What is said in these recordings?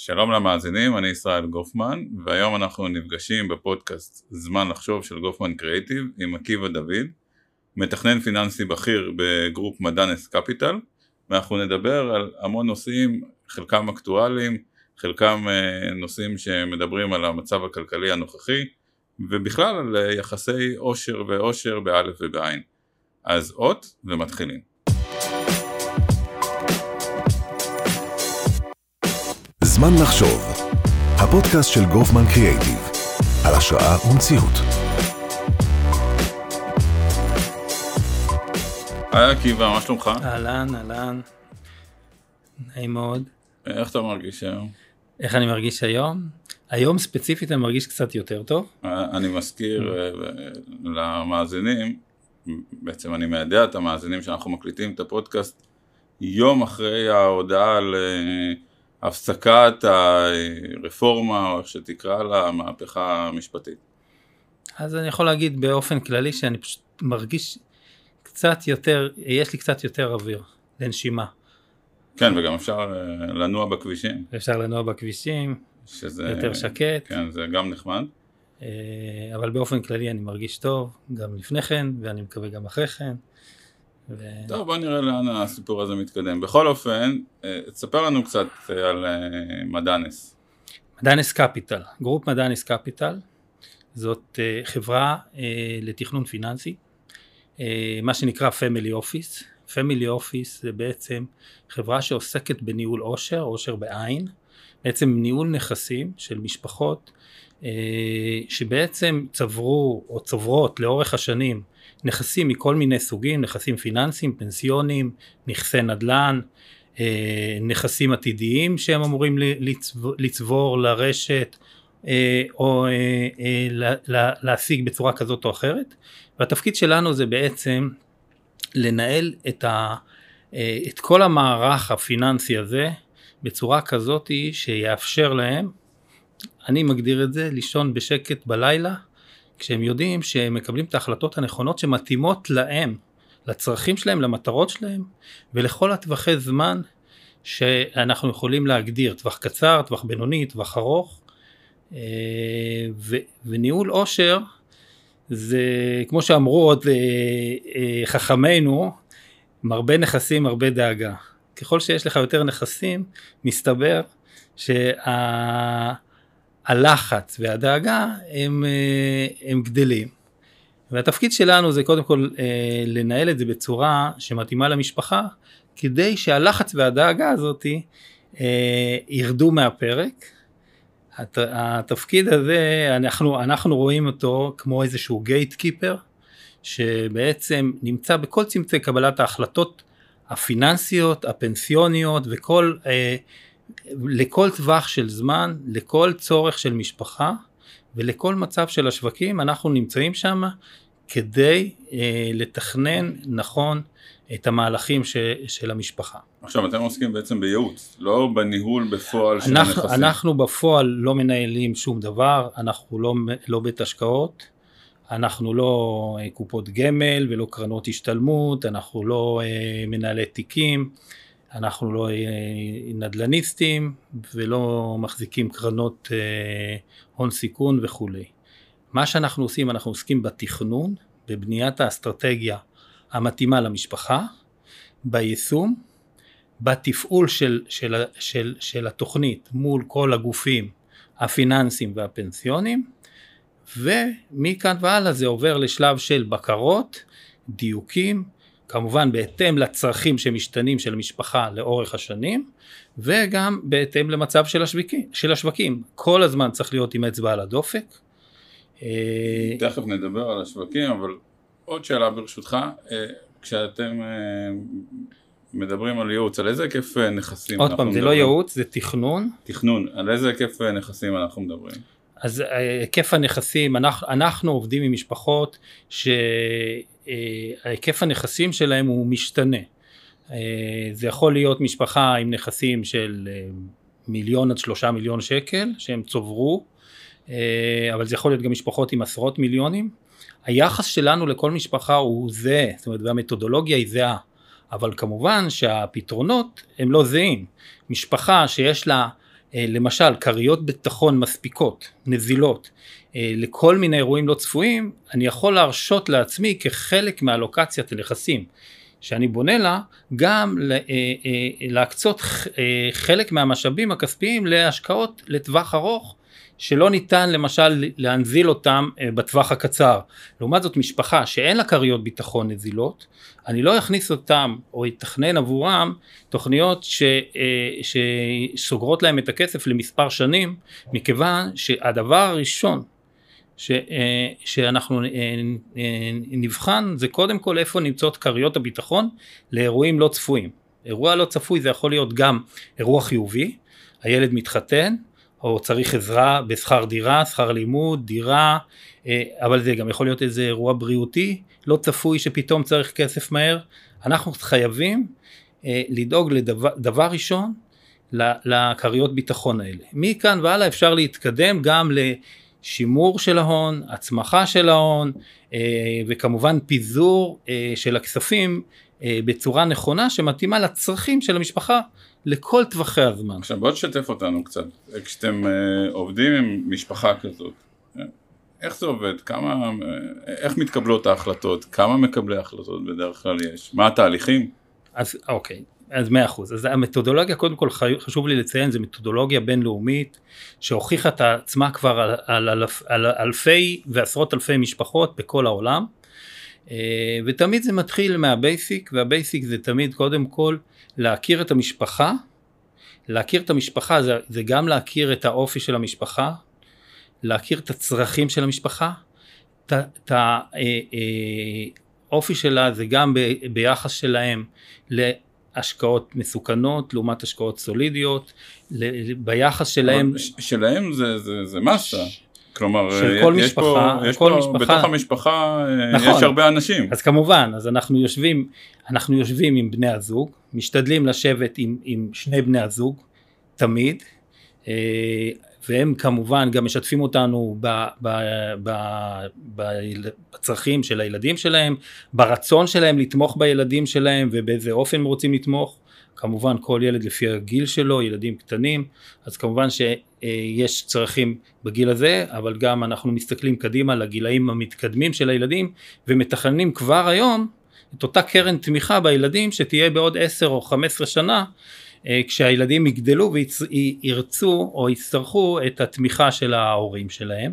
שלום למאזינים, אני ישראל גופמן, והיום אנחנו נפגשים בפודקאסט זמן לחשוב של גופמן קריאיטיב עם עקיבא דוד, מתכנן פיננסי בכיר בגרופ מדאנס קפיטל, ואנחנו נדבר על המון נושאים, חלקם אקטואליים, חלקם אה, נושאים שמדברים על המצב הכלכלי הנוכחי, ובכלל על יחסי אושר ועושר באלף ובעין. אז אות ומתחילים. זמן לחשוב, הפודקאסט של גופמן קריאייטיב, על השראה ומציאות. היי עקיבא, מה שלומך? אהלן, אהלן. נעים מאוד. איך אתה מרגיש היום? איך אני מרגיש היום? היום ספציפית אני מרגיש קצת יותר טוב. אני מזכיר אה, למאזינים, בעצם אני מיידע את המאזינים שאנחנו מקליטים את הפודקאסט יום אחרי ההודעה על אה, הפסקת הרפורמה, או איך שתקרא לה, המהפכה המשפטית. אז אני יכול להגיד באופן כללי שאני פשוט מרגיש קצת יותר, יש לי קצת יותר אוויר לנשימה. כן, וגם אפשר אה, לנוע בכבישים. אפשר לנוע בכבישים, שזה, יותר שקט. כן, זה גם נחמד. אה, אבל באופן כללי אני מרגיש טוב, גם לפני כן, ואני מקווה גם אחרי כן. ו... טוב, בוא נראה לאן הסיפור הזה מתקדם. בכל אופן, אה, תספר לנו קצת על מדאנס. מדאנס קפיטל, גרופ מדאנס קפיטל, זאת חברה לתכנון פיננסי, מה שנקרא family office. family office זה בעצם חברה שעוסקת בניהול עושר, עושר בעין, בעצם ניהול נכסים של משפחות אה, שבעצם צברו או צוברות לאורך השנים נכסים מכל מיני סוגים, נכסים פיננסיים, פנסיונים, נכסי נדל"ן, אה, נכסים עתידיים שהם אמורים לצבור, לרשת אה, או להשיג בצורה כזאת או אחרת. והתפקיד שלנו זה בעצם לנהל את, ה, אה, את כל המערך הפיננסי הזה בצורה כזאת שיאפשר להם, אני מגדיר את זה, לישון בשקט בלילה, כשהם יודעים שהם מקבלים את ההחלטות הנכונות שמתאימות להם, לצרכים שלהם, למטרות שלהם, ולכל הטווחי זמן שאנחנו יכולים להגדיר, טווח קצר, טווח בינוני, טווח ארוך, אה, ו, וניהול עושר זה כמו שאמרו עוד אה, אה, חכמינו, מרבה נכסים מרבה דאגה. ככל שיש לך יותר נכסים, מסתבר שהלחץ שה, והדאגה הם, אה, הם גדלים. והתפקיד שלנו זה קודם כל אה, לנהל את זה בצורה שמתאימה למשפחה, כדי שהלחץ והדאגה הזאתי אה, ירדו מהפרק, הת, התפקיד הזה, אנחנו, אנחנו רואים אותו כמו איזשהו גייט קיפר, שבעצם נמצא בכל צמצי קבלת ההחלטות הפיננסיות, הפנסיוניות וכל, לכל טווח של זמן, לכל צורך של משפחה ולכל מצב של השווקים, אנחנו נמצאים שם כדי אה, לתכנן נכון את המהלכים ש, של המשפחה. עכשיו אתם עוסקים בעצם בייעוץ, לא בניהול בפועל של אנחנו, הנכסים. אנחנו בפועל לא מנהלים שום דבר, אנחנו לא, לא בית השקעות, אנחנו לא אה, קופות גמל ולא קרנות השתלמות, אנחנו לא אה, מנהלי תיקים, אנחנו לא אה, נדל"ניסטים ולא מחזיקים קרנות הון סיכון וכולי. מה שאנחנו עושים, אנחנו עוסקים בתכנון, בבניית האסטרטגיה המתאימה למשפחה, ביישום, בתפעול של, של, של, של התוכנית מול כל הגופים הפיננסיים והפנסיונים, ומכאן והלאה זה עובר לשלב של בקרות, דיוקים, כמובן בהתאם לצרכים שמשתנים של המשפחה לאורך השנים, וגם בהתאם למצב של השווקים, של השווקים. כל הזמן צריך להיות עם אצבע על הדופק. תכף נדבר על השווקים, אבל עוד שאלה ברשותך, אה, כשאתם אה, מדברים על ייעוץ, על איזה היקף אה, נכסים עוד פעם, זה לא ייעוץ, זה תכנון. תכנון, על איזה היקף נכסים אנחנו מדברים? אז היקף הנכסים, אנחנו, אנחנו עובדים עם משפחות שהיקף הנכסים שלהם הוא משתנה. זה יכול להיות משפחה עם נכסים של מיליון עד שלושה מיליון שקל שהם צוברו, אבל זה יכול להיות גם משפחות עם עשרות מיליונים. היחס שלנו לכל משפחה הוא זה, זאת אומרת והמתודולוגיה היא זהה, אבל כמובן שהפתרונות הם לא זהים. משפחה שיש לה אה, למשל כריות ביטחון מספיקות, נזילות, אה, לכל מיני אירועים לא צפויים, אני יכול להרשות לעצמי כחלק מהלוקציית הנכסים שאני בונה לה, גם להקצות חלק מהמשאבים הכספיים להשקעות לטווח ארוך שלא ניתן למשל להנזיל אותם אה, בטווח הקצר. לעומת זאת משפחה שאין לה כריות ביטחון נזילות, אני לא אכניס אותם או אתכנן עבורם תוכניות ש, אה, שסוגרות להם את הכסף למספר שנים, מכיוון שהדבר הראשון ש, אה, שאנחנו נבחן זה קודם כל איפה נמצאות כריות הביטחון לאירועים לא צפויים. אירוע לא צפוי זה יכול להיות גם אירוע חיובי, הילד מתחתן, או צריך עזרה בשכר דירה, שכר לימוד, דירה, אה, אבל זה גם יכול להיות איזה אירוע בריאותי לא צפוי שפתאום צריך כסף מהר. אנחנו חייבים אה, לדאוג לדבר ראשון לכריות ביטחון האלה. מכאן והלאה אפשר להתקדם גם לשימור של ההון, הצמחה של ההון אה, וכמובן פיזור של הכספים בצורה נכונה שמתאימה לצרכים של המשפחה לכל טווחי הזמן. עכשיו בוא תשתף אותנו קצת, כשאתם uh, עובדים עם משפחה כזאת, איך זה עובד? כמה, אה, איך מתקבלות ההחלטות? כמה מקבלי החלטות בדרך כלל יש? מה התהליכים? אז אוקיי, אז מאה אחוז. אז המתודולוגיה קודם כל חשוב לי לציין, זו מתודולוגיה בינלאומית שהוכיחה את עצמה כבר על, על, על, על אלפי ועשרות אלפי משפחות בכל העולם. אה, ותמיד זה מתחיל מהבייסיק, והבייסיק זה תמיד קודם כל להכיר את המשפחה, להכיר את המשפחה זה, זה גם להכיר את האופי של המשפחה, להכיר את הצרכים של המשפחה, את האופי אה, אה, שלה זה גם ב, ביחס שלהם להשקעות מסוכנות לעומת השקעות סולידיות, ביחס שלהם... שלהם זה, זה, זה מסה. כלומר, של כל יש משפחה, פה, יש כל פה, משפחה, בתוך המשפחה אה, נכון, יש הרבה אנשים. אז כמובן, אז אנחנו יושבים, אנחנו יושבים עם בני הזוג, משתדלים לשבת עם, עם שני בני הזוג, תמיד, אה, והם כמובן גם משתפים אותנו ב, ב, ב, ב, בצרכים של הילדים שלהם, ברצון שלהם לתמוך בילדים שלהם ובאיזה אופן הם רוצים לתמוך. כמובן כל ילד לפי הגיל שלו, ילדים קטנים, אז כמובן שיש צרכים בגיל הזה, אבל גם אנחנו מסתכלים קדימה לגילאים המתקדמים של הילדים ומתכננים כבר היום את אותה קרן תמיכה בילדים שתהיה בעוד 10 או 15 שנה אה, כשהילדים יגדלו וירצו או יצטרכו את התמיכה של ההורים שלהם.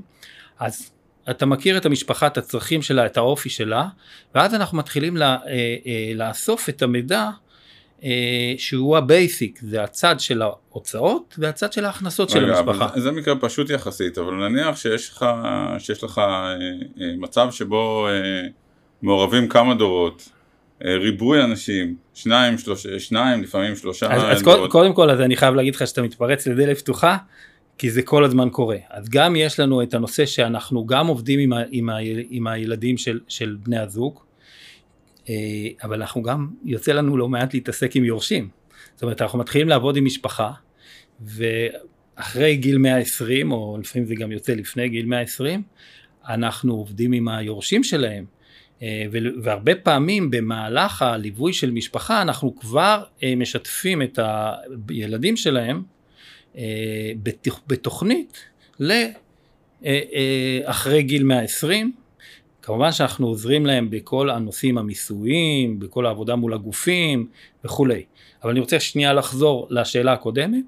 אז אתה מכיר את המשפחה, את הצרכים שלה, את האופי שלה, ואז אנחנו מתחילים לה, אה, אה, לאסוף את המידע שהוא ה basic, זה הצד של ההוצאות והצד של ההכנסות של המשפחה. זה, זה מקרה פשוט יחסית, אבל נניח שיש לך, שיש לך אה, אה, מצב שבו מעורבים כמה דורות, ריבוי אנשים, שניים, שלוש, שניים, לפעמים שלושה. אז, אז קודם, קודם כל, אז אני חייב להגיד לך שאתה מתפרץ לדלת פתוחה, כי זה כל הזמן קורה. אז גם יש לנו את הנושא שאנחנו גם עובדים עם, ה, עם, ה, עם הילדים של, של בני הזוג, אה, אבל אנחנו גם, יוצא לנו לא מעט להתעסק עם יורשים. זאת אומרת, אנחנו מתחילים לעבוד עם משפחה, ואחרי גיל 120, או לפעמים זה גם יוצא לפני גיל 120, אנחנו עובדים עם היורשים שלהם. אה, והרבה פעמים במהלך הליווי של משפחה אנחנו כבר אה, משתפים את הילדים שלהם בתוכנית לאחרי גיל 120 כמובן שאנחנו עוזרים להם בכל הנושאים המיסויים, בכל העבודה מול הגופים וכולי. אבל אני רוצה שנייה לחזור לשאלה הקודמת.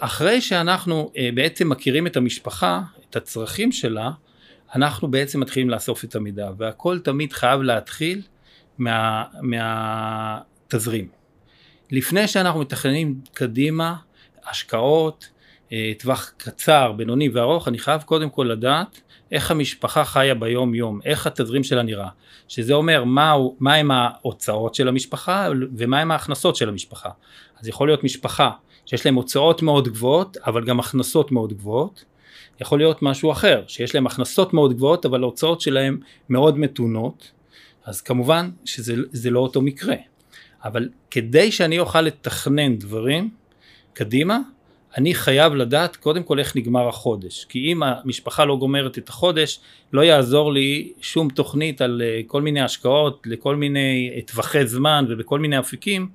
אחרי שאנחנו uh, בעצם מכירים את המשפחה, את הצרכים שלה, אנחנו בעצם מתחילים לאסוף את המידע, והכל תמיד חייב להתחיל מה, מהתזרים. לפני שאנחנו מתכננים קדימה השקעות, טווח קצר, בינוני וארוך, אני חייב קודם כל לדעת איך המשפחה חיה ביום יום, איך התזרים שלה נראה, שזה אומר מהו, מה ההוצאות של המשפחה ומה הם ההכנסות של המשפחה. אז יכול להיות משפחה שיש להם הוצאות מאוד גבוהות אבל גם הכנסות מאוד גבוהות, יכול להיות משהו אחר, שיש להם הכנסות מאוד גבוהות אבל ההוצאות שלהם מאוד מתונות, אז כמובן שזה לא אותו מקרה. אבל כדי שאני אוכל לתכנן דברים קדימה, אני חייב לדעת קודם כל איך נגמר החודש, כי אם המשפחה לא גומרת את החודש, לא יעזור לי שום תוכנית על אה, כל מיני השקעות לכל מיני טווחי זמן ובכל מיני אפיקים,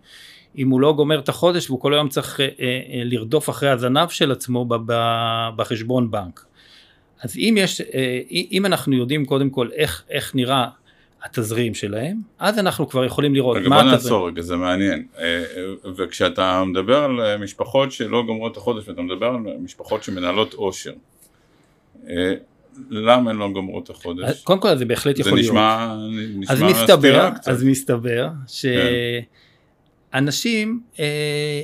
אם הוא לא גומר את החודש והוא כל היום צריך אה, אה, לרדוף אחרי הזנב של עצמו בחשבון בנק. אז אם יש, אה, אם אנחנו יודעים קודם כל איך, איך נראה התזרים שלהם, אז אנחנו כבר יכולים לראות מה התזרים. בוא נעצור רגע, זה מעניין. אה, אה, וכשאתה מדבר על אה, משפחות שלא גומרות את החודש, ואתה מדבר על משפחות שמנהלות עושר, למה הן לא גומרות את החודש? קודם כל זה בהחלט יכול זה להיות. נשמע, נשמע אז מסתבר, קצת. אז מסתבר כן. שאנשים, אה,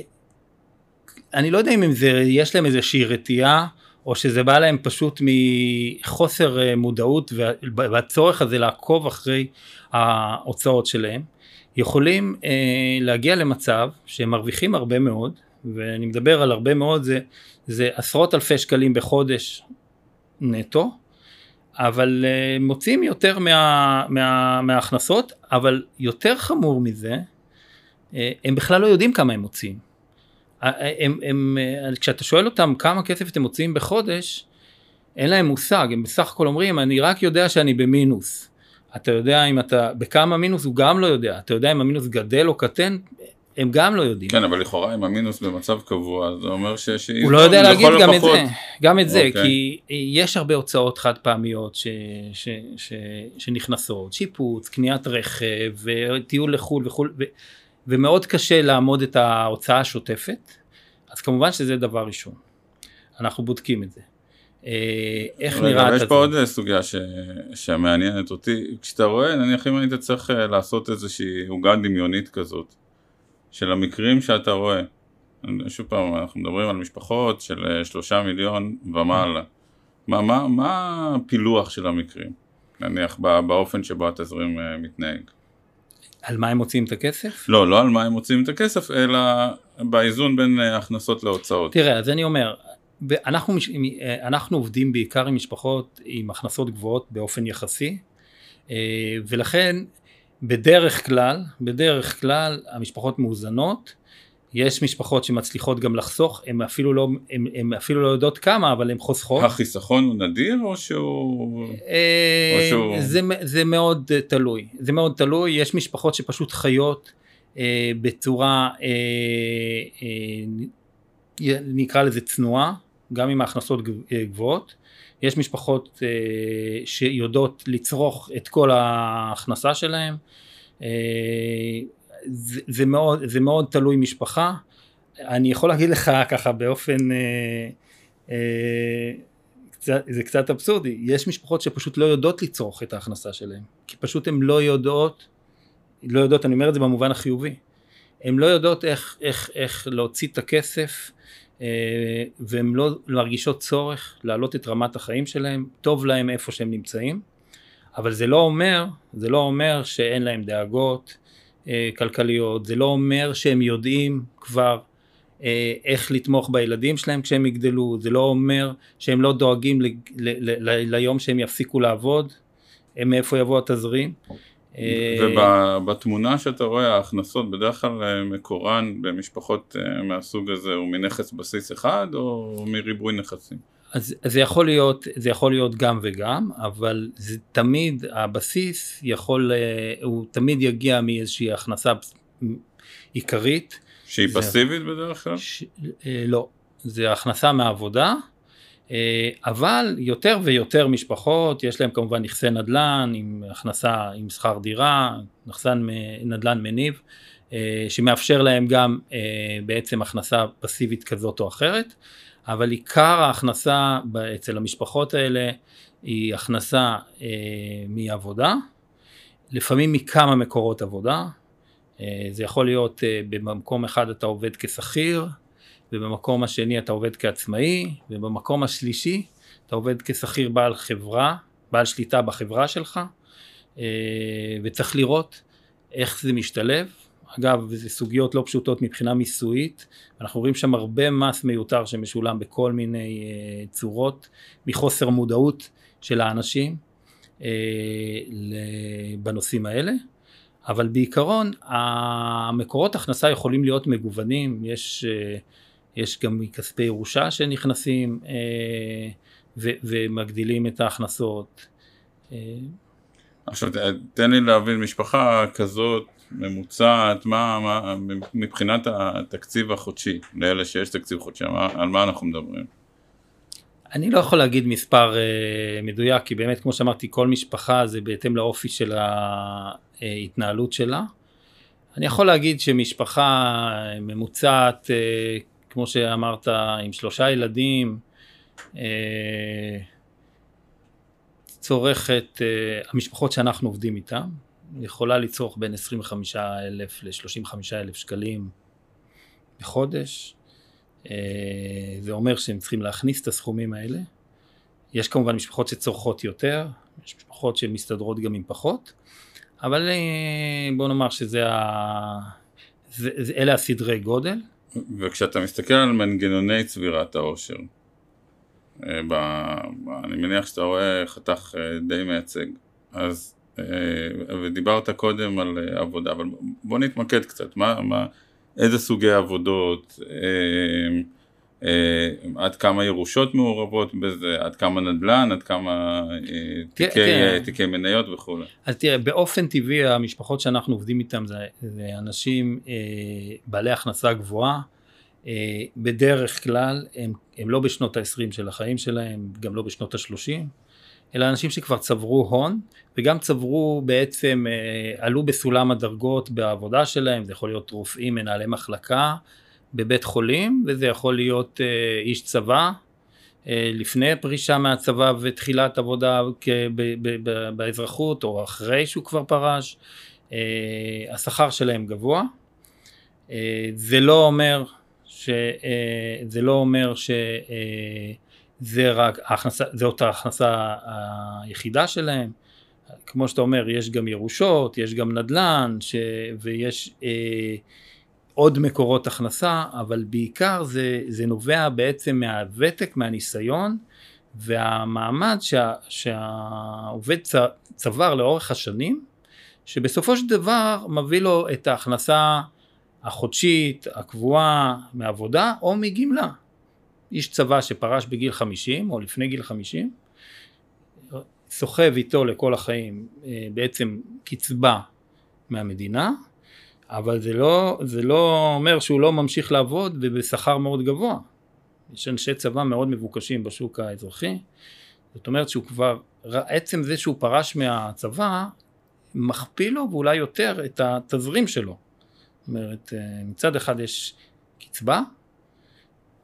אני לא יודע אם זה, יש להם איזושהי רתיעה, או שזה בא להם פשוט מחוסר אה, מודעות וה- והצורך הזה לעקוב אחרי ההוצאות שלהם, יכולים אה, להגיע למצב שהם מרוויחים הרבה מאוד, ואני מדבר על הרבה מאוד, זה, זה עשרות אלפי שקלים בחודש נטו, אבל אה, מוצאים יותר מה, מה, מההכנסות, אבל יותר חמור מזה, אה, הם בכלל לא יודעים כמה הם מוציאים. אה, הם, הם, אה, כשאתה שואל אותם כמה כסף אתם מוציאים בחודש, אין להם מושג, הם בסך הכל אומרים, אני רק יודע שאני במינוס. אתה יודע אם אתה, בכמה מינוס הוא גם לא יודע, אתה יודע אם המינוס גדל או קטן, הם גם לא יודעים. כן, אבל לכאורה אם המינוס במצב קבוע, זה אומר ש... שהיא- הוא לא יודע להגיד גם את הפחות- זה, גם את זה, אוקיי. כי יש הרבה הוצאות חד פעמיות ש, ש, ש, שנכנסות, שיפוץ, קניית רכב, טיול לחו"ל וכו', ומאוד קשה לעמוד את ההוצאה השוטפת, אז כמובן שזה דבר ראשון, אנחנו בודקים את זה. אה, איך נראה אבל יש התזרים? פה עוד סוגיה ש... שמעניינת אותי, כשאתה רואה, נניח אם היית צריך אה, לעשות איזושהי עוגה דמיונית כזאת, של המקרים שאתה רואה, שוב פעם, אנחנו מדברים על משפחות של אה, שלושה מיליון ומעלה, מה, מה, מה הפילוח של המקרים, נניח בא- באופן שבו התזרים מתנהג? על מה הם מוציאים את הכסף? לא, לא על מה הם מוצאים את הכסף, אלא באיזון בין אה, הכנסות להוצאות. תראה, אז אני אומר, אנחנו, אה, אנחנו עובדים בעיקר עם משפחות עם הכנסות גבוהות באופן יחסי, אה, ולכן בדרך כלל, בדרך כלל המשפחות מאוזנות, יש משפחות שמצליחות גם לחסוך, הן אפילו לא, הן, הן אפילו לא יודעות כמה, אבל הן חוסכות. החיסכון הוא נדיר או שהוא... אה, או שהוא- זה, זה מאוד תלוי, זה מאוד תלוי, יש משפחות שפשוט חיות אה, בצורה, אה, אה, נקרא לזה צנועה, גם עם ההכנסות אה, גבוהות, יש משפחות אה, שיודעות לצרוך את כל ההכנסה שלהם, אה, זה, מאוד, זה מאוד תלוי משפחה, אני יכול להגיד לך ככה באופן, אה, אה, קצת, זה קצת אבסורדי, יש משפחות שפשוט לא יודעות לצרוך את ההכנסה שלהם, כי פשוט הן לא יודעות, לא יודעות, אני אומר את זה במובן החיובי, הן לא יודעות איך, איך, איך להוציא את הכסף אה, והן לא מרגישות צורך להעלות את רמת החיים שלהם, טוב להם איפה שהם נמצאים, אבל זה לא אומר, זה לא אומר שאין להם דאגות כלכליות, זה לא אומר שהם יודעים כבר אה, איך לתמוך בילדים שלהם כשהם יגדלו, זה לא אומר שהם לא דואגים ל, ל, ל, ל, ליום שהם יפסיקו לעבוד, מאיפה יבוא התזרים. אה, ובתמונה שאתה רואה ההכנסות בדרך כלל אה, מקורן במשפחות אה, מהסוג הזה הוא מנכס בסיס אחד או מריבוי נכסים? אז אז זה יכול להיות, זה יכול להיות גם וגם, אבל זה תמיד, הבסיס יכול, אה, הוא תמיד יגיע מאיזושהי הכנסה עיקרית, שהיא זה- פסיבית בדרך כלל? ש... אה, לא, זה הכנסה מעבודה, אה, אבל יותר ויותר משפחות, יש להם כמובן נכסי נדל"ן עם הכנסה, עם שכר דירה, נכסן נדל"ן מניב, שמאפשר להם גם אה, בעצם הכנסה פסיבית כזאת או אחרת, אבל עיקר ההכנסה אצל המשפחות האלה היא הכנסה אה, מעבודה, לפעמים מכמה מקורות עבודה, אה, זה יכול להיות אה, במקום אחד אתה עובד כשכיר, ובמקום השני אתה עובד כעצמאי, ובמקום השלישי אתה עובד כשכיר בעל חברה, בעל שליטה בחברה שלך, אה, וצריך לראות איך זה משתלב. אגב, זה סוגיות לא פשוטות מבחינה מיסויית, אנחנו רואים שם הרבה מס מיותר שמשולם בכל מיני אה, צורות, מחוסר מודעות של האנשים ל- בנושאים האלה. אבל בעיקרון המקורות הכנסה יכולים להיות מגוונים, יש, אה, יש גם מכספי ירושה שנכנסים ו- ומגדילים את ההכנסות. אה, עכשיו תן לי להבין משפחה כזאת ממוצעת, מה, מה, מבחינת התקציב החודשי, לאלה שיש תקציב חודשי, מה, על מה אנחנו מדברים? אני לא יכול להגיד מספר אה, מדויק, כי באמת כמו שאמרתי, כל משפחה זה בהתאם לאופי של ההתנהלות שלה. אני יכול להגיד שמשפחה ממוצעת, אה, כמו שאמרת, עם שלושה ילדים, אה, צורכת, אה, המשפחות שאנחנו עובדים איתן, יכולה לצרוך בין 25 אלף ל-35 אלף שקלים בחודש. אה, זה אומר שהם צריכים להכניס את הסכומים האלה. יש כמובן משפחות שצורכות יותר, יש משפחות שמסתדרות גם עם פחות, אבל בוא נאמר שזה ה... זה, זה, אלה הסדרי גודל. וכשאתה מסתכל על מנגנוני צבירת העושר, אה, ב, אני מניח שאתה רואה חתך אה, די מייצג, אז, אה, ודיברת קודם על עבודה, אבל בוא נתמקד קצת, מה, מה, איזה סוגי עבודות, עד כמה ירושות מעורבות בזה, עד כמה נדל"ן, עד כמה תיקי, כן. תיקי מניות וכולי. אז תראה, באופן טבעי המשפחות שאנחנו עובדים איתן זה, זה אנשים בעלי הכנסה גבוהה, אה, בדרך כלל הם, הם לא בשנות ה-20 של החיים שלהם, גם לא בשנות ה-30, אלא אנשים שכבר צברו הון וגם צברו בעצם, אה, עלו בסולם הדרגות בעבודה שלהם, זה יכול להיות רופאים, מנהלי מחלקה בבית חולים, וזה יכול להיות אה, איש צבא, לפני פרישה מהצבא ותחילת עבודה באזרחות או אחרי שהוא כבר פרש, השכר שלהם גבוה. זה לא אומר שזה לא אומר שזה רק ההכנסה, זאת ההכנסה היחידה שלהם, כמו שאתה אומר יש גם ירושות, יש גם נדל"ן ש... ויש אה, עוד מקורות הכנסה, אבל בעיקר זה, זה נובע בעצם מהוותק, מהניסיון והמעמד שה, שהעובד צבר לאורך השנים, שבסופו של דבר מביא לו את ההכנסה החודשית, הקבועה, מעבודה או מגמלה. איש צבא שפרש בגיל 50 או לפני גיל 50, סוחב איתו לכל החיים אה, בעצם קצבה מהמדינה, אבל זה לא, זה לא אומר שהוא לא ממשיך לעבוד ובשכר מאוד גבוה. יש אנשי צבא מאוד מבוקשים בשוק האזרחי, זאת אומרת שהוא כבר, עצם זה שהוא פרש מהצבא, מכפיל לו ואולי יותר את התזרים שלו. אומרת, אה, מצד אחד יש קצבה,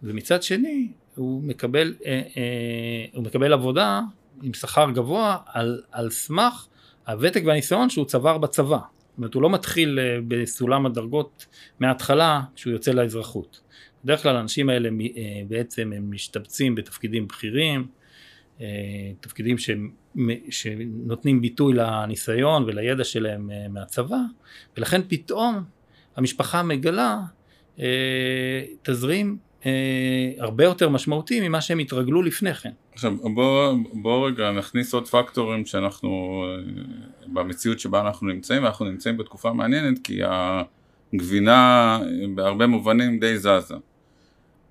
ומצד שני הוא מקבל, אה, אה, הוא מקבל עבודה עם שכר גבוה על, על סמך הוותק והניסיון שהוא צבר בצבא. זאת אומרת, הוא לא מתחיל בסולם הדרגות מההתחלה כשהוא יוצא לאזרחות. בדרך כלל האנשים האלה בעצם הם משתבצים בתפקידים בכירים, תפקידים שנותנים ביטוי לניסיון ולידע שלהם מהצבא, ולכן פתאום המשפחה מגלה אה, תזרים אה, הרבה יותר משמעותי ממה שהם התרגלו לפני כן. עכשיו בוא, בוא רגע נכניס עוד פקטורים שאנחנו אה, במציאות שבה אנחנו נמצאים ואנחנו נמצאים בתקופה מעניינת כי הגבינה בהרבה מובנים די זזה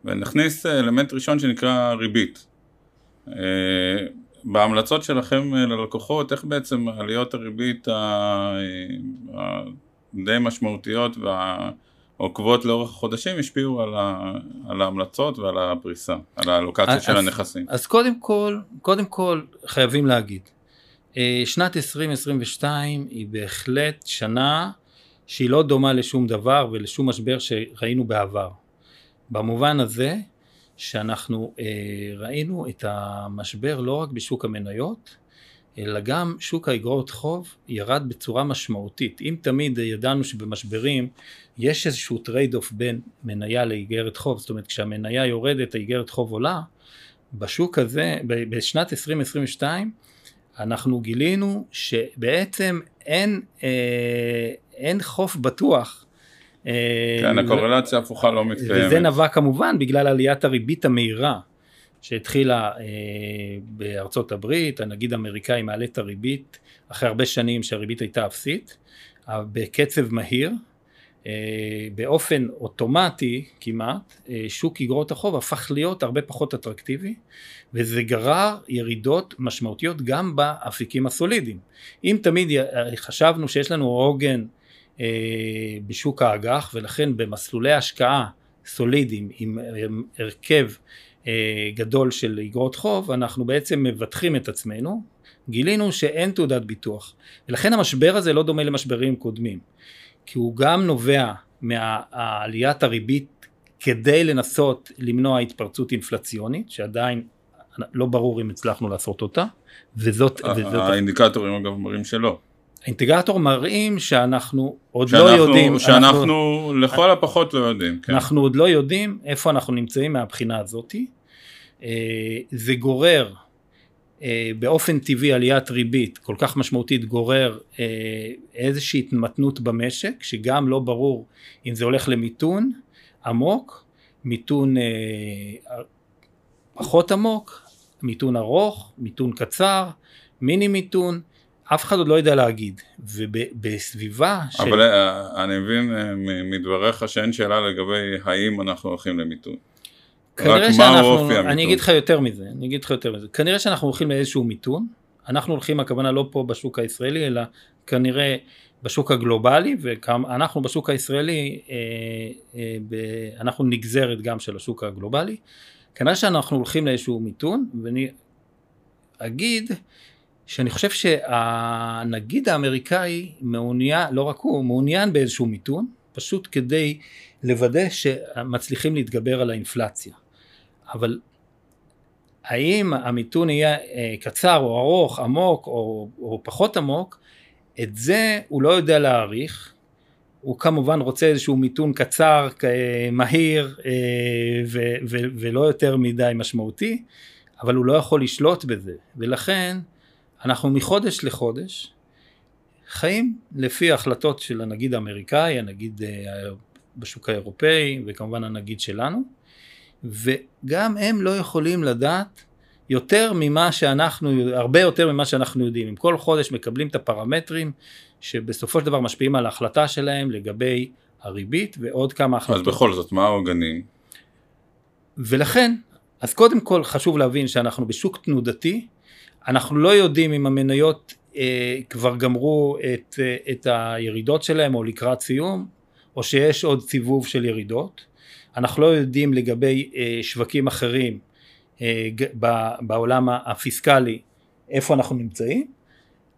ונכניס אלמנט ראשון שנקרא ריבית אה, בהמלצות שלכם ללקוחות איך בעצם עליות הריבית די משמעותיות והעוקבות לאורך החודשים השפיעו על, ה, על ההמלצות ועל הפריסה, על האלוקציה אז, של הנכסים. אז קודם כל, קודם כל חייבים להגיד, אה, שנת 2022 היא בהחלט שנה שהיא לא דומה לשום דבר ולשום משבר שראינו בעבר. במובן הזה שאנחנו אה, ראינו את המשבר לא רק בשוק המניות, אלא גם שוק האגרות חוב ירד בצורה משמעותית. אם תמיד ידענו שבמשברים יש איזשהו trade off בין מניה לאיגרת חוב, זאת אומרת כשהמניה יורדת האיגרת חוב עולה, בשוק הזה, בשנת 2022 אנחנו גילינו שבעצם אין, אה, אין חוף בטוח. אה, כן, הקורלציה הפוכה לא מתקיימת. וזה נבע כמובן בגלל עליית הריבית המהירה. שהתחילה אה, בארצות הברית, הנגיד האמריקאי מעלה את הריבית אחרי הרבה שנים שהריבית הייתה אפסית, בקצב מהיר, אה, באופן אוטומטי כמעט, אה, שוק אגרות החוב הפך להיות הרבה פחות אטרקטיבי וזה גרר ירידות משמעותיות גם באפיקים הסולידיים. אם תמיד חשבנו שיש לנו עוגן אה, בשוק האג"ח ולכן במסלולי השקעה סולידיים עם הרכב אה, גדול של אגרות חוב אנחנו בעצם מבטחים את עצמנו. גילינו שאין תעודת ביטוח ולכן המשבר הזה לא דומה למשברים קודמים כי הוא גם נובע מעליית הריבית כדי לנסות למנוע התפרצות אינפלציונית שעדיין לא ברור אם הצלחנו לעשות אותה וזאת האינדיקטורים אגב מראים שלא האינטגרטור מראים שאנחנו עוד שאנחנו, לא יודעים, שאנחנו אנחנו, לכל הפחות לא יודעים, כן. אנחנו עוד לא יודעים איפה אנחנו נמצאים מהבחינה הזאתי. אה, זה גורר אה, באופן טבעי עליית ריבית כל כך משמעותית גורר אה, איזושהי התמתנות במשק שגם לא ברור אם זה הולך למיתון עמוק, מיתון פחות עמוק, מיתון ארוך, מיתון קצר, מיני מיתון אף אחד עוד לא יודע להגיד, ובסביבה של... אבל אה, אני מבין אה, מדבריך שאין שאלה לגבי האם אנחנו הולכים למיתון. כנראה שאנחנו, אני אגיד לך יותר מזה, אני אגיד לך יותר מזה, כנראה שאנחנו הולכים לאיזשהו מיתון, אנחנו הולכים הכוונה לא פה בשוק הישראלי, אלא כנראה בשוק הגלובלי, ואנחנו בשוק הישראלי, אה, אה, ב, אנחנו נגזרת גם של השוק הגלובלי, כנראה שאנחנו הולכים לאיזשהו מיתון, ואני אגיד שאני חושב שהנגיד האמריקאי מעוניין, לא רק הוא, מעוניין באיזשהו מיתון, פשוט כדי לוודא שמצליחים להתגבר על האינפלציה. אבל האם המיתון יהיה אה, קצר או ארוך, עמוק או, או פחות עמוק, את זה הוא לא יודע להעריך. הוא כמובן רוצה איזשהו מיתון קצר, מהיר אה, ו- ו- ולא יותר מדי משמעותי, אבל הוא לא יכול לשלוט בזה, ולכן אנחנו מחודש לחודש חיים לפי החלטות של הנגיד האמריקאי, הנגיד אה, בשוק האירופאי וכמובן הנגיד שלנו וגם הם לא יכולים לדעת יותר ממה שאנחנו, הרבה יותר ממה שאנחנו יודעים. אם כל חודש מקבלים את הפרמטרים שבסופו של דבר משפיעים על ההחלטה שלהם לגבי הריבית ועוד כמה החלטות. אז בכל זאת, מה העוגנים? ולכן, אז קודם כל חשוב להבין שאנחנו בשוק תנודתי אנחנו לא יודעים אם המניות אה, כבר גמרו את, אה, את הירידות שלהם או לקראת סיום, או שיש עוד סיבוב של ירידות. אנחנו לא יודעים לגבי אה, שווקים אחרים אה, ב, בעולם הפיסקלי איפה אנחנו נמצאים,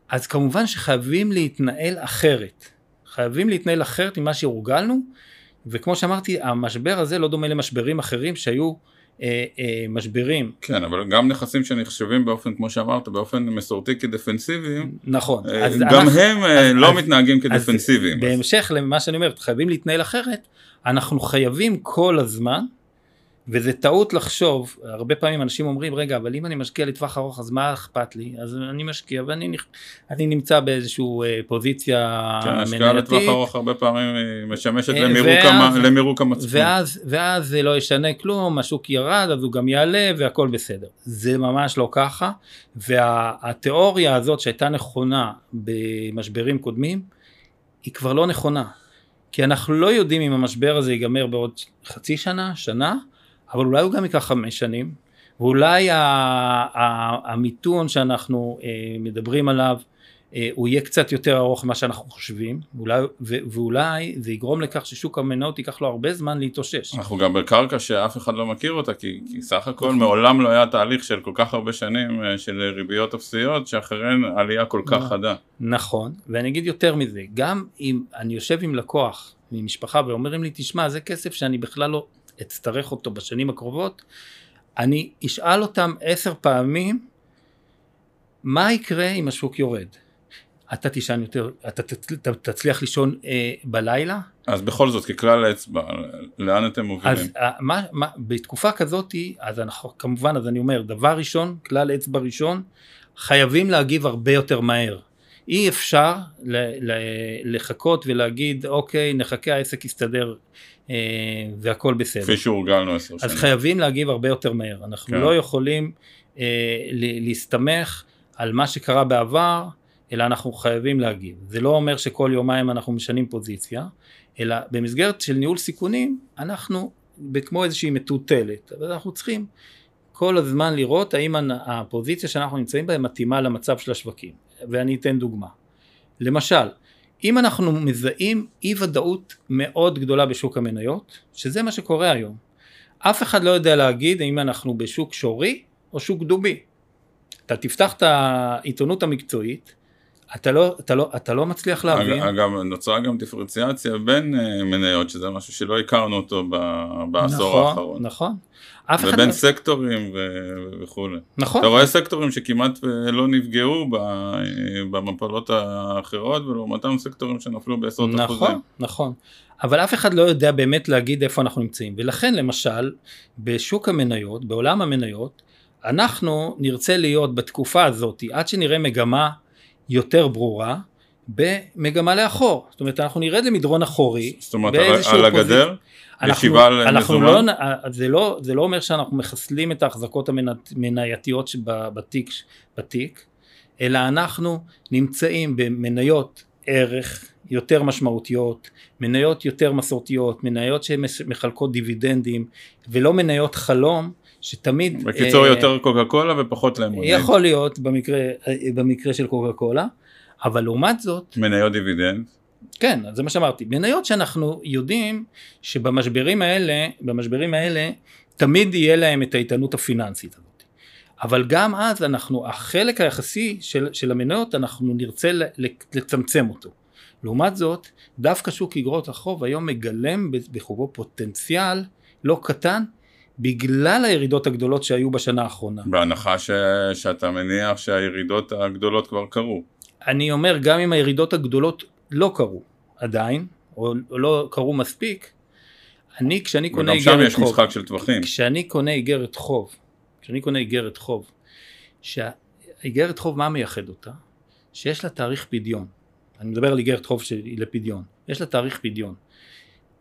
אז כמובן שחייבים להתנהל אחרת. חייבים להתנהל אחרת ממה שהורגלנו, וכמו שאמרתי, המשבר הזה לא דומה למשברים אחרים שהיו אה, אה, משברים. כן, אבל גם נכסים שנחשבים באופן, כמו שאמרת, באופן מסורתי כדפנסיביים, נכון. אה, אז גם אנחנו, הם אז, לא אז, מתנהגים כדפנסיביים. אז בהמשך למה שאני אומר, חייבים להתנהל אחרת, אנחנו חייבים כל הזמן וזה טעות לחשוב, הרבה פעמים אנשים אומרים, רגע, אבל אם אני משקיע לטווח ארוך, אז מה אכפת לי? אז אני משקיע ואני אני נמצא באיזושהי אה, פוזיציה כן, מנייתית. השקעה לטווח ארוך הרבה פעמים משמשת אה, למירוק המצפון. ואז, ואז זה לא ישנה כלום, השוק ירד, אז הוא גם יעלה והכל בסדר. זה ממש לא ככה, והתיאוריה הזאת שהייתה נכונה במשברים קודמים, היא כבר לא נכונה. כי אנחנו לא יודעים אם המשבר הזה ייגמר בעוד חצי שנה, שנה, אבל אולי הוא גם ייקח חמש שנים, ואולי המיתון שאנחנו אה, מדברים עליו אה, הוא יהיה קצת יותר ארוך ממה שאנחנו חושבים, ואולי, ואולי זה יגרום לכך ששוק המניות ייקח לו הרבה זמן להתאושש. אנחנו גם בקרקע שאף אחד לא מכיר אותה, כי, כי סך הכל מעולם לא היה תהליך של כל כך הרבה שנים אה, של ריביות אפסיות, שאחריהן עלייה כל כך נכון. חדה. נכון, ואני אגיד יותר מזה, גם אם אני יושב עם לקוח ממשפחה ואומרים לי, תשמע, זה כסף שאני בכלל לא אצטרך אותו בשנים הקרובות, אני אשאל אותם עשר פעמים, מה יקרה אם השוק יורד? אתה תישן יותר, אתה תצליח לישון אה, בלילה? אז בכל זאת, ככלל האצבע, לאן אתם מובילים? אז אה, מה, מה, בתקופה כזאת, אז אנחנו, כמובן, אז אני אומר, דבר ראשון, כלל אצבע ראשון, חייבים להגיב הרבה יותר מהר. אי אפשר ל- ל- לחכות ולהגיד, אוקיי, נחכה, העסק יסתדר והכל בסדר. כפי שהורגלנו עשר שנים. אז חייבים להגיב הרבה יותר מהר. אנחנו כן. לא יכולים אה, להסתמך על מה שקרה בעבר, אלא אנחנו חייבים להגיב. זה לא אומר שכל יומיים אנחנו משנים פוזיציה, אלא במסגרת של ניהול סיכונים, אנחנו כמו איזושהי מטוטלת, אבל אנחנו צריכים כל הזמן לראות האם הפוזיציה שאנחנו נמצאים בה מתאימה למצב של השווקים. ואני אתן דוגמה. למשל, אם אנחנו מזהים אי ודאות מאוד גדולה בשוק המניות, שזה מה שקורה היום, אף אחד לא יודע להגיד אם אנחנו בשוק שורי או שוק דובי. אתה תפתח את העיתונות המקצועית, אתה לא, אתה לא, אתה לא מצליח להבין. אגב, נוצרה גם דיפרנציאציה בין uh, מניות, שזה משהו שלא הכרנו אותו בעשור נכון, האחרון. נכון. ובין לא... סקטורים ו- וכולי. נכון. אתה רואה סקטורים שכמעט לא נפגעו במפלות האחרות, ולעומתם סקטורים שנפלו בעשרות נכון, אחוזים. נכון, נכון. אבל אף אחד לא יודע באמת להגיד איפה אנחנו נמצאים. ולכן למשל, בשוק המניות, בעולם המניות, אנחנו נרצה להיות בתקופה הזאת, עד שנראה מגמה יותר ברורה, במגמה לאחור. זאת אומרת, אנחנו נרד למדרון אחורי. זאת אומרת, על הגדר? ישיבה על מזומן? לא, זה, לא, זה לא אומר שאנחנו מחסלים את ההחזקות המנייתיות בתיק, בתיק, אלא אנחנו נמצאים במניות ערך יותר משמעותיות, מניות יותר מסורתיות, מניות שמחלקות דיבידנדים, ולא מניות חלום שתמיד... בקיצור אה, יותר קוקה קולה ופחות למונד. יכול להיות במקרה, במקרה של קוקה קולה, אבל לעומת זאת... מניות דיבידנד. כן, זה מה שאמרתי. מניות שאנחנו יודעים שבמשברים האלה, במשברים האלה, תמיד יהיה להם את האיתנות הפיננסית הזאת. אבל גם אז אנחנו, החלק היחסי של, של המניות, אנחנו נרצה לצמצם אותו. לעומת זאת, דווקא שוק אגרות החוב היום מגלם בחובו פוטנציאל לא קטן בגלל הירידות הגדולות שהיו בשנה האחרונה. בהנחה ש... שאתה מניח שהירידות הגדולות כבר קרו. אני אומר, גם אם הירידות הגדולות לא קרו עדיין, או, או לא קרו מספיק, אני כשאני קונה איגרת חוב, וגם שם יש משחק של טווחים. כשאני קונה איגרת חוב, כשאני קונה איגרת חוב, שהאיגרת חוב מה מייחד אותה? שיש לה תאריך פדיון. אני מדבר על איגרת חוב שהיא לפדיון. יש לה תאריך פדיון.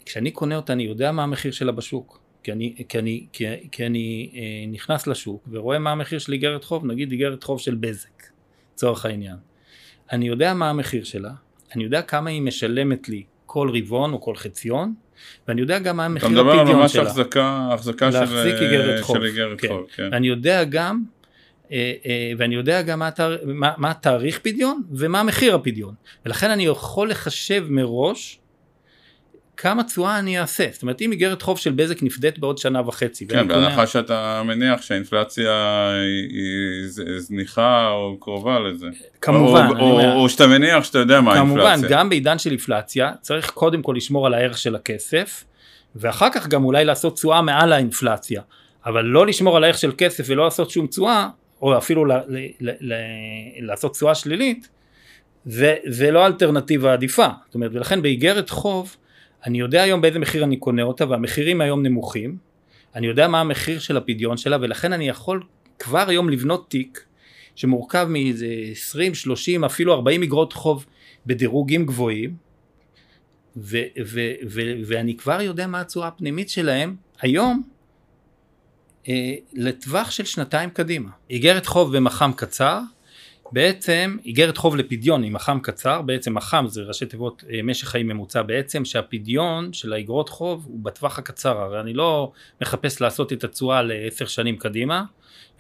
כשאני קונה אותה אני יודע מה המחיר שלה בשוק. כי אני, כי אני, כי, כי אני אה, נכנס לשוק ורואה מה המחיר של איגרת חוב, נגיד איגרת חוב של בזק, לצורך העניין. אני יודע מה המחיר שלה, אני יודע כמה היא משלמת לי כל רבעון או כל חציון, ואני יודע גם מה המחיר הפדיון שלה. אתה מדבר על ממש החזקה, החזקה של איגרת חוב. כן. חוב, כן. אני יודע גם, אה, אה, ואני יודע גם מה, מה, מה התאריך פדיון ומה מחיר הפדיון. ולכן אני יכול לחשב מראש כמה תשואה אני אעשה. זאת אומרת, אם איגרת חוב של בזק נפדית בעוד שנה וחצי. כן, בהנחה. שאתה מניח שהאינפלציה היא זניחה או קרובה לזה. כמובן. או, או, אומר, או שאתה מניח שאתה יודע מה האינפלציה. כמובן, גם בעידן של אינפלציה, צריך קודם כל לשמור על הערך של הכסף, ואחר כך גם אולי לעשות תשואה מעל האינפלציה. אבל לא לשמור על הערך של כסף ולא לעשות שום תשואה, או אפילו ל, ל, ל, ל, לעשות תשואה שלילית, זה, זה לא אלטרנטיבה עדיפה. זאת אומרת, ולכן באיגרת חוב, אני יודע היום באיזה מחיר אני קונה אותה והמחירים היום נמוכים, אני יודע מה המחיר של הפדיון שלה ולכן אני יכול כבר היום לבנות תיק שמורכב מאיזה 20, 30, אפילו 40 אגרות חוב בדירוגים גבוהים ו- ו- ו- ואני כבר יודע מה התשואה הפנימית שלהם היום אה, לטווח של שנתיים קדימה. איגרת חוב במח"מ קצר בעצם איגרת חוב לפדיון עם מח"מ קצר, בעצם מח"מ זה ראשי תיבות אה, משך חיים ממוצע בעצם, שהפדיון של האיגרות חוב הוא בטווח הקצר, הרי אני לא מחפש לעשות את התשואה לעשר שנים קדימה,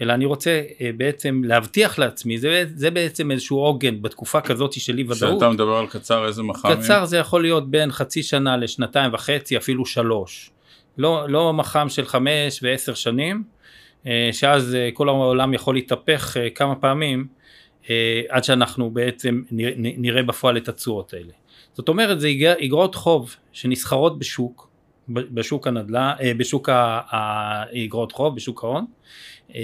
אלא אני רוצה אה, בעצם להבטיח לעצמי, זה, זה בעצם איזשהו עוגן בתקופה כזאת של אי ודאות. כשאתה מדבר על קצר איזה מח"מים? קצר זה יכול להיות בין חצי שנה לשנתיים וחצי, אפילו שלוש. לא, לא מח"מ של חמש ועשר שנים, אה, שאז כל העולם יכול להתהפך כמה פעמים. אה, עד שאנחנו בעצם נראה בפועל את התשואות האלה. זאת אומרת זה אגרות חוב שנסחרות בשוק, בשוק הנדל"ן, אה, בשוק האגרות חוב, בשוק ההון, אה,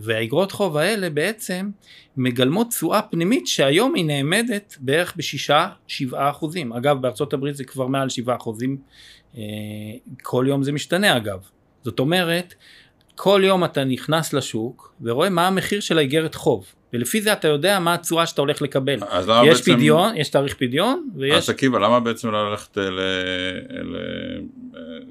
והאגרות חוב האלה בעצם מגלמות תשואה פנימית שהיום היא נאמדת בערך בשישה שבעה אחוזים. אגב בארצות הברית זה כבר מעל שבעה אחוזים, כל יום זה משתנה אגב. זאת אומרת כל יום אתה נכנס לשוק ורואה מה המחיר של האיגרת חוב. ולפי זה אתה יודע מה התשואה שאתה הולך לקבל. יש בעצם... פדיון, יש תאריך פדיון, ויש... אז עקיבא, למה בעצם לא ללכת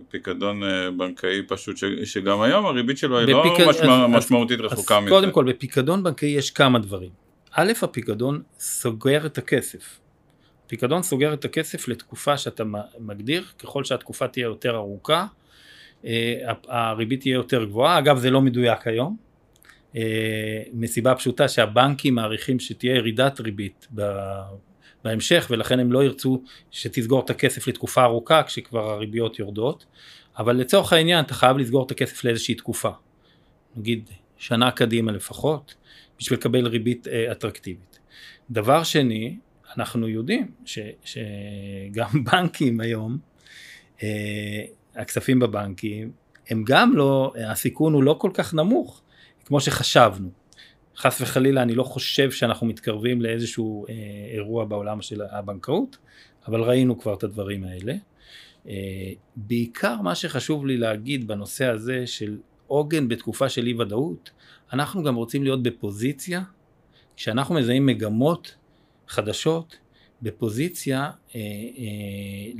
לפיקדון אה, בנקאי פשוט, ש... שגם היום הריבית שלו היא בפיק... לא משמע... אז, משמעותית אז, רחוקה מזה? קודם כל, בפיקדון בנקאי יש כמה דברים. א', הפיקדון סוגר את הכסף. פיקדון סוגר את הכסף לתקופה שאתה מגדיר, ככל שהתקופה תהיה יותר ארוכה, הריבית תהיה יותר גבוהה. אגב, זה לא מדויק היום. אה, מסיבה פשוטה שהבנקים מעריכים שתהיה ירידת ריבית בהמשך ולכן הם לא ירצו שתסגור את הכסף לתקופה ארוכה כשכבר הריביות יורדות, אבל לצורך העניין אתה חייב לסגור את הכסף לאיזושהי תקופה, נגיד שנה קדימה לפחות, בשביל לקבל ריבית אה, אטרקטיבית. דבר שני, אנחנו יודעים ש, שגם בנקים היום, אה, הכספים בבנקים, הם גם לא, הסיכון הוא לא כל כך נמוך כמו שחשבנו. חס וחלילה אני לא חושב שאנחנו מתקרבים לאיזשהו אה, אירוע בעולם של הבנקאות, אבל ראינו כבר את הדברים האלה. אה, בעיקר מה שחשוב לי להגיד בנושא הזה של עוגן בתקופה של אי ודאות, אנחנו גם רוצים להיות בפוזיציה, כשאנחנו מזהים מגמות חדשות, בפוזיציה אה, אה,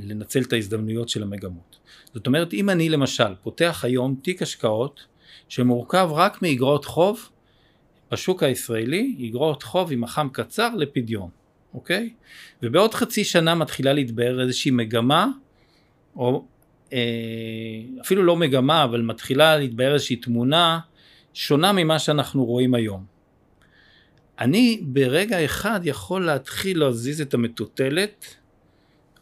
לנצל את ההזדמנויות של המגמות. זאת אומרת, אם אני למשל פותח היום תיק השקעות שמורכב רק מאגרות חוב בשוק הישראלי, אגרות חוב עם החם קצר לפדיון, אוקיי? ובעוד חצי שנה מתחילה להתבהר איזושהי מגמה, או אה, אפילו לא מגמה, אבל מתחילה להתבהר איזושהי תמונה שונה ממה שאנחנו רואים היום. אני ברגע אחד יכול להתחיל להזיז את המטוטלת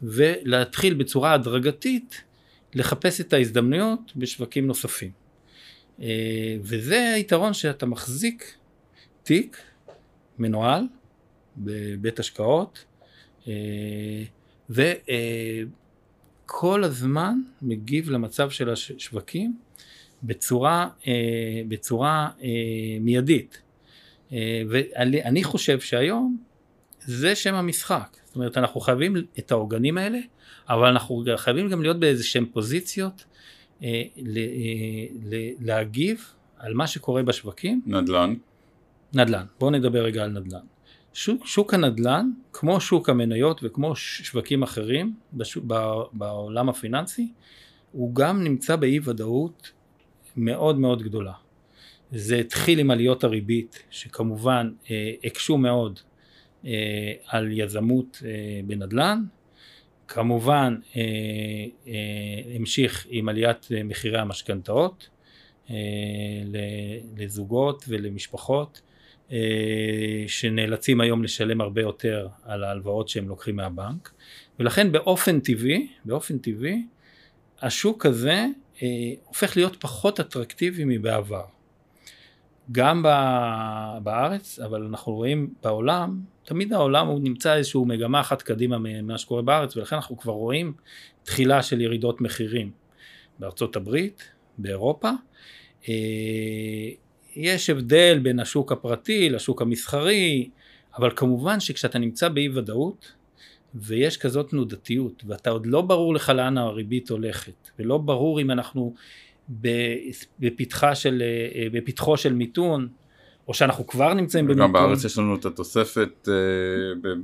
ולהתחיל בצורה הדרגתית לחפש את ההזדמנויות בשווקים נוספים. אה, וזה היתרון שאתה מחזיק תיק מנוהל בבית השקעות אה, וכל הזמן מגיב למצב של השווקים בצורה, אה, בצורה מיידית. ואני חושב שהיום זה שם המשחק. זאת אומרת, אנחנו חייבים את העוגנים האלה, אבל אנחנו חייבים גם להיות באיזה שהם פוזיציות, אה, ל, אה, ל, להגיב על מה שקורה בשווקים. נדל"ן. נדל"ן. בואו נדבר רגע על נדל"ן. שוק, שוק הנדל"ן, כמו שוק המניות וכמו שווקים אחרים בשוק, בעולם הפיננסי, הוא גם נמצא באי ודאות מאוד מאוד גדולה. זה התחיל עם עליות הריבית שכמובן אה, הקשו מאוד אה, על יזמות אה, בנדל"ן, כמובן המשיך עם עליית מחירי המשכנתאות לזוגות ולמשפחות שנאלצים היום לשלם הרבה יותר על ההלוואות שהם לוקחים מהבנק ולכן באופן טבעי, באופן טבעי השוק הזה הופך להיות פחות אטרקטיבי מבעבר. גם בארץ, אבל אנחנו רואים בעולם, תמיד העולם הוא נמצא איזשהו מגמה אחת קדימה ממה שקורה בארץ, ולכן אנחנו כבר רואים תחילה של ירידות מחירים בארצות הברית, באירופה. אה, יש הבדל בין השוק הפרטי לשוק המסחרי, אבל כמובן שכשאתה נמצא באי ודאות, ויש כזאת תנודתיות, ואתה עוד לא ברור לך לאן הריבית הולכת, ולא ברור אם אנחנו בפתחה של, אה, בפתחו של מיתון, או שאנחנו כבר נמצאים במיתון. גם בארץ יש לנו את התוספת אה,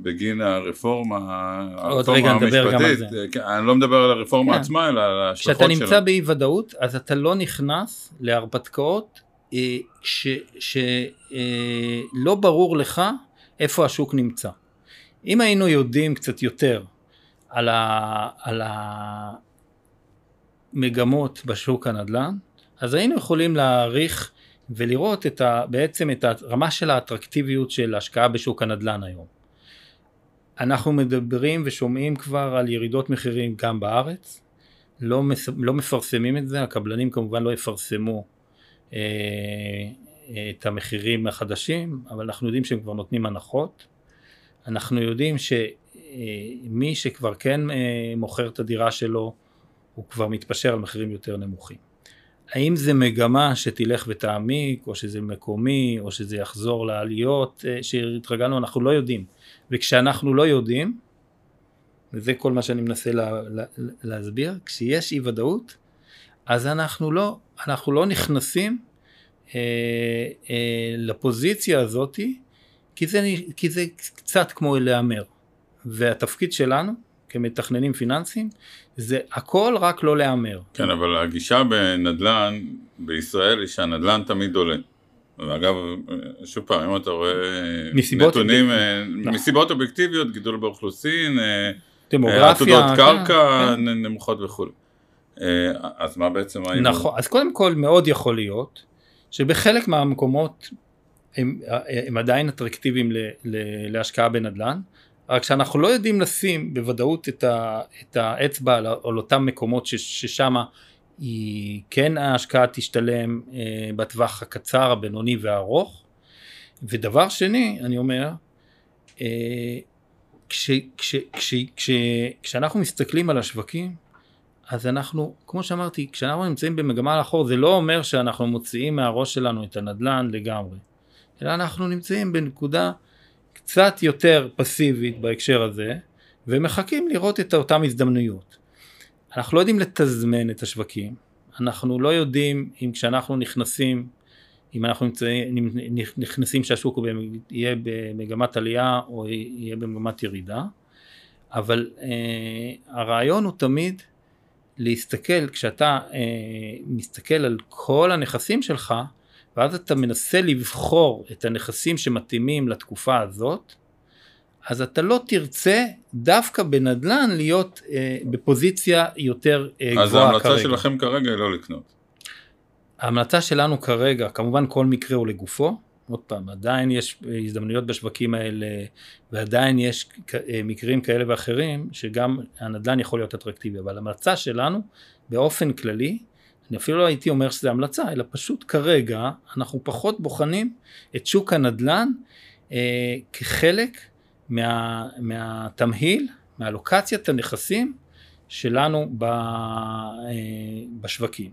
בגין הרפורמה, הרפורמה המשפטית. כן, אני לא מדבר על הרפורמה כן. עצמה, אלא על ההשלכות שלה. כשאתה נמצא באי ודאות, אז אתה לא נכנס להרפתקאות אה, שלא ברור לך איפה השוק נמצא. אם היינו יודעים קצת יותר על, ה, על, ה, מגמות בשוק הנדל"ן, אז היינו יכולים להעריך ולראות את ה, בעצם את הרמה של האטרקטיביות של השקעה בשוק הנדל"ן היום. אנחנו מדברים ושומעים כבר על ירידות מחירים גם בארץ, לא, מס, לא מפרסמים את זה, הקבלנים כמובן לא יפרסמו אה, את המחירים החדשים, אבל אנחנו יודעים שהם כבר נותנים הנחות. אנחנו יודעים שמי אה, שכבר כן אה, מוכר את הדירה שלו הוא כבר מתפשר על מחירים יותר נמוכים. האם זה מגמה שתלך ותעמיק, או שזה מקומי, או שזה יחזור לעליות אה, שהתרגלנו, אנחנו לא יודעים. וכשאנחנו לא יודעים, וזה כל מה שאני מנסה לה, לה, להסביר, כשיש אי ודאות, אז אנחנו לא, אנחנו לא נכנסים אה, אה, לפוזיציה הזאתי, כי כי זה קצת כמו להמר. והתפקיד שלנו כמתכננים פיננסיים, זה הכל רק לא להמר. כן, אבל הגישה בנדל"ן בישראל היא שהנדל"ן תמיד עולה. ואגב, שוב פעם, אם אתה רואה מסיבות נתונים, אוביק... אה, מסיבות אובייקטיביות, גידול באוכלוסין, אה, דמוגרפיה, עתודות כן, קרקע כן. נמוכות וכו'. אה, אז מה בעצם היינו? נכון, אז קודם כל מאוד יכול להיות שבחלק מהמקומות הם, הם עדיין אטרקטיביים להשקעה בנדל"ן, רק שאנחנו לא יודעים לשים בוודאות את, ה, את האצבע על, על אותם מקומות ששם היא כן ההשקעה תשתלם אה, בטווח הקצר, הבינוני והארוך. ודבר שני, אני אומר, אה, כש, כש, כש, כש, כשאנחנו מסתכלים על השווקים, אז אנחנו, כמו שאמרתי, כשאנחנו נמצאים במגמה לאחור, זה לא אומר שאנחנו מוציאים מהראש שלנו את הנדל"ן לגמרי, אלא אנחנו נמצאים בנקודה קצת יותר פסיבית בהקשר הזה, ומחכים לראות את אותן הזדמנויות. אנחנו לא יודעים לתזמן את השווקים, אנחנו לא יודעים אם כשאנחנו נכנסים, אם אנחנו נמצאים, נכנסים שהשוק יהיה במגמת עלייה או יהיה במגמת ירידה, אבל אה, הרעיון הוא תמיד להסתכל, כשאתה אה, מסתכל על כל הנכסים שלך, ואז אתה מנסה לבחור את הנכסים שמתאימים לתקופה הזאת, אז אתה לא תרצה דווקא בנדל"ן להיות אה, בפוזיציה יותר אה, גבוהה כרגע. אז ההמלצה שלכם כרגע היא לא לקנות. ההמלצה שלנו כרגע, כמובן כל מקרה הוא לגופו, עוד פעם, עדיין יש הזדמנויות בשווקים האלה, ועדיין יש אה, מקרים כאלה ואחרים, שגם הנדל"ן יכול להיות אטרקטיבי, אבל ההמלצה שלנו, באופן כללי, אני אפילו לא הייתי אומר שזה המלצה, אלא פשוט כרגע אנחנו פחות בוחנים את שוק הנדל"ן אה, כחלק מה, מהתמהיל, מהלוקציית הנכסים שלנו ב, אה, בשווקים.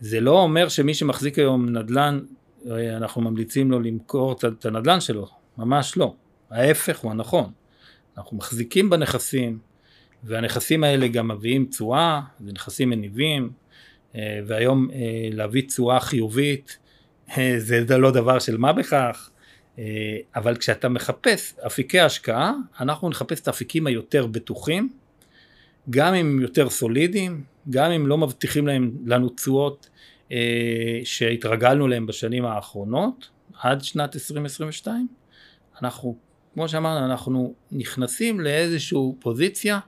זה לא אומר שמי שמחזיק היום נדל"ן, אה, אנחנו ממליצים לו למכור את הנדל"ן שלו, ממש לא. ההפך הוא הנכון. אנחנו מחזיקים בנכסים, והנכסים האלה גם מביאים תשואה, זה נכסים מניבים, והיום אה, להביא תשואה חיובית אה, זה לא דבר של מה בכך, אבל כשאתה מחפש אפיקי השקעה, אנחנו נחפש את האפיקים היותר בטוחים, גם אם יותר סולידיים, גם אם לא מבטיחים להם, לנו תשואות שהתרגלנו להם בשנים האחרונות, עד שנת 2022, אנחנו, כמו שאמרנו, אנחנו נכנסים לאיזושהי פוזיציה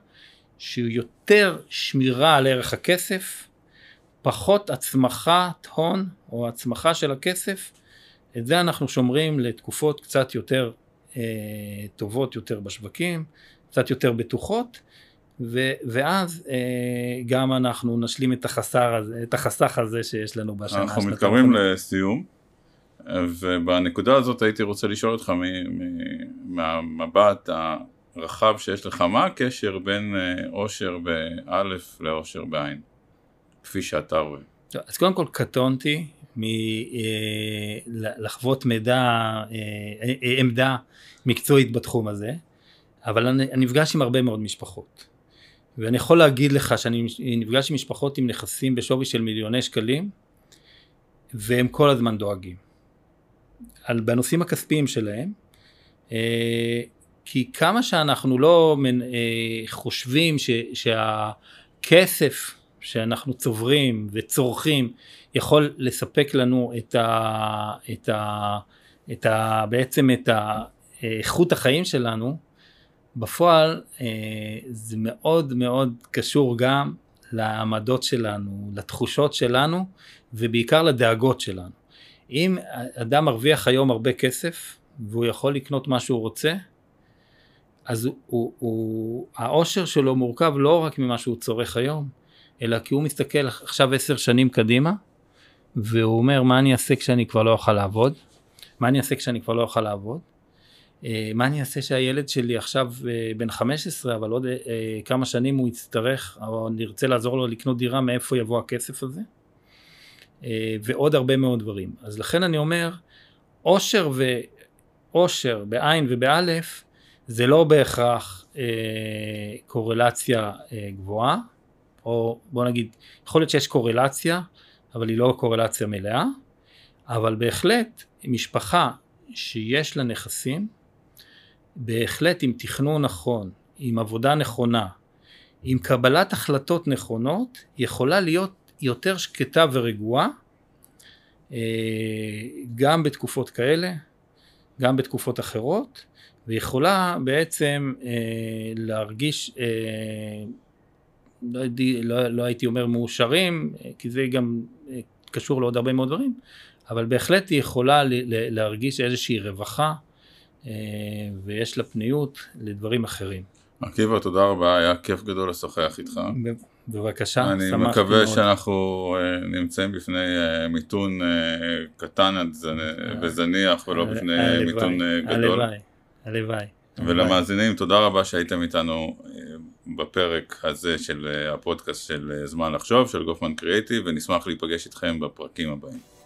שהיא יותר שמירה על ערך הכסף, פחות הצמחת הון או הצמחה של הכסף, את זה אנחנו שומרים לתקופות קצת יותר אה, טובות יותר בשווקים, קצת יותר בטוחות, ו, ואז אה, גם אנחנו נשלים את, החסר הזה, את החסך הזה שיש לנו בשנה. אנחנו מתקרבים לסיום, ובנקודה הזאת הייתי רוצה לשאול אותך מהמבט הרחב שיש לך, מה הקשר בין עושר אה, באלף לעושר בעין? כפי שאתה רואה? אז קודם כל קטונתי מלחוות אה, מידע, אה, אה, עמדה מקצועית בתחום הזה, אבל אני, אני נפגש עם הרבה מאוד משפחות. ואני יכול להגיד לך שאני נפגש עם משפחות עם נכסים בשווי של מיליוני שקלים, והם כל הזמן דואגים. על, בנושאים הכספיים שלהם, כי כמה שאנחנו לא חושבים ש, שהכסף שאנחנו צוברים וצורכים יכול לספק לנו את ה... את ה... את ה... בעצם את איכות החיים שלנו, בפועל אה, זה מאוד מאוד קשור גם לעמדות שלנו, לתחושות שלנו ובעיקר לדאגות שלנו. אם אדם מרוויח היום הרבה כסף והוא יכול לקנות מה שהוא רוצה, אז הוא, הוא, הוא, העושר שלו מורכב לא רק ממה שהוא צורך היום, אלא כי הוא מסתכל עכשיו עשר שנים קדימה, והוא אומר מה אני אעשה כשאני כבר לא אוכל לעבוד, מה אני אעשה כשאני כבר לא אוכל לעבוד, אה, מה אני אעשה שהילד שלי עכשיו אה, בן 15 אבל עוד אה, כמה שנים הוא יצטרך או נרצה לעזור לו לקנות דירה מאיפה יבוא הכסף הזה? ועוד הרבה מאוד דברים. אז לכן אני אומר עושר ועושר בעין ובאלף זה לא בהכרח קורלציה גבוהה או בוא נגיד, יכול להיות שיש קורלציה, אבל היא לא קורלציה מלאה, אבל בהחלט משפחה שיש לה נכסים, בהחלט עם תכנון נכון, עם עבודה נכונה, עם קבלת החלטות נכונות, יכולה להיות יותר שקטה ורגועה, אה, גם בתקופות כאלה, גם בתקופות אחרות, ויכולה בעצם אה, להרגיש אה, לא, הייתי, לא, לא הייתי אומר מאושרים, כי זה גם אה, קשור לעוד הרבה מאוד דברים, אבל בהחלט היא יכולה להרגיש איזושהי רווחה אה, ויש לה פניות לדברים אחרים. עקיבא, תודה רבה, היה כיף גדול לשוחח איתך. בבקשה, אני שמחתי מקווה מאוד. שאנחנו אה, נמצאים בפני מיתון קטן וזניח ולא בפני הלוואי, מיתון גדול. הלוואי, הלוואי. ולמאזינים, תודה רבה שהייתם איתנו בפרק הזה של אה, הפודקאסט של אה, זמן לחשוב, של גופמן קריאיטיב, ונשמח להיפגש איתכם בפרקים הבאים.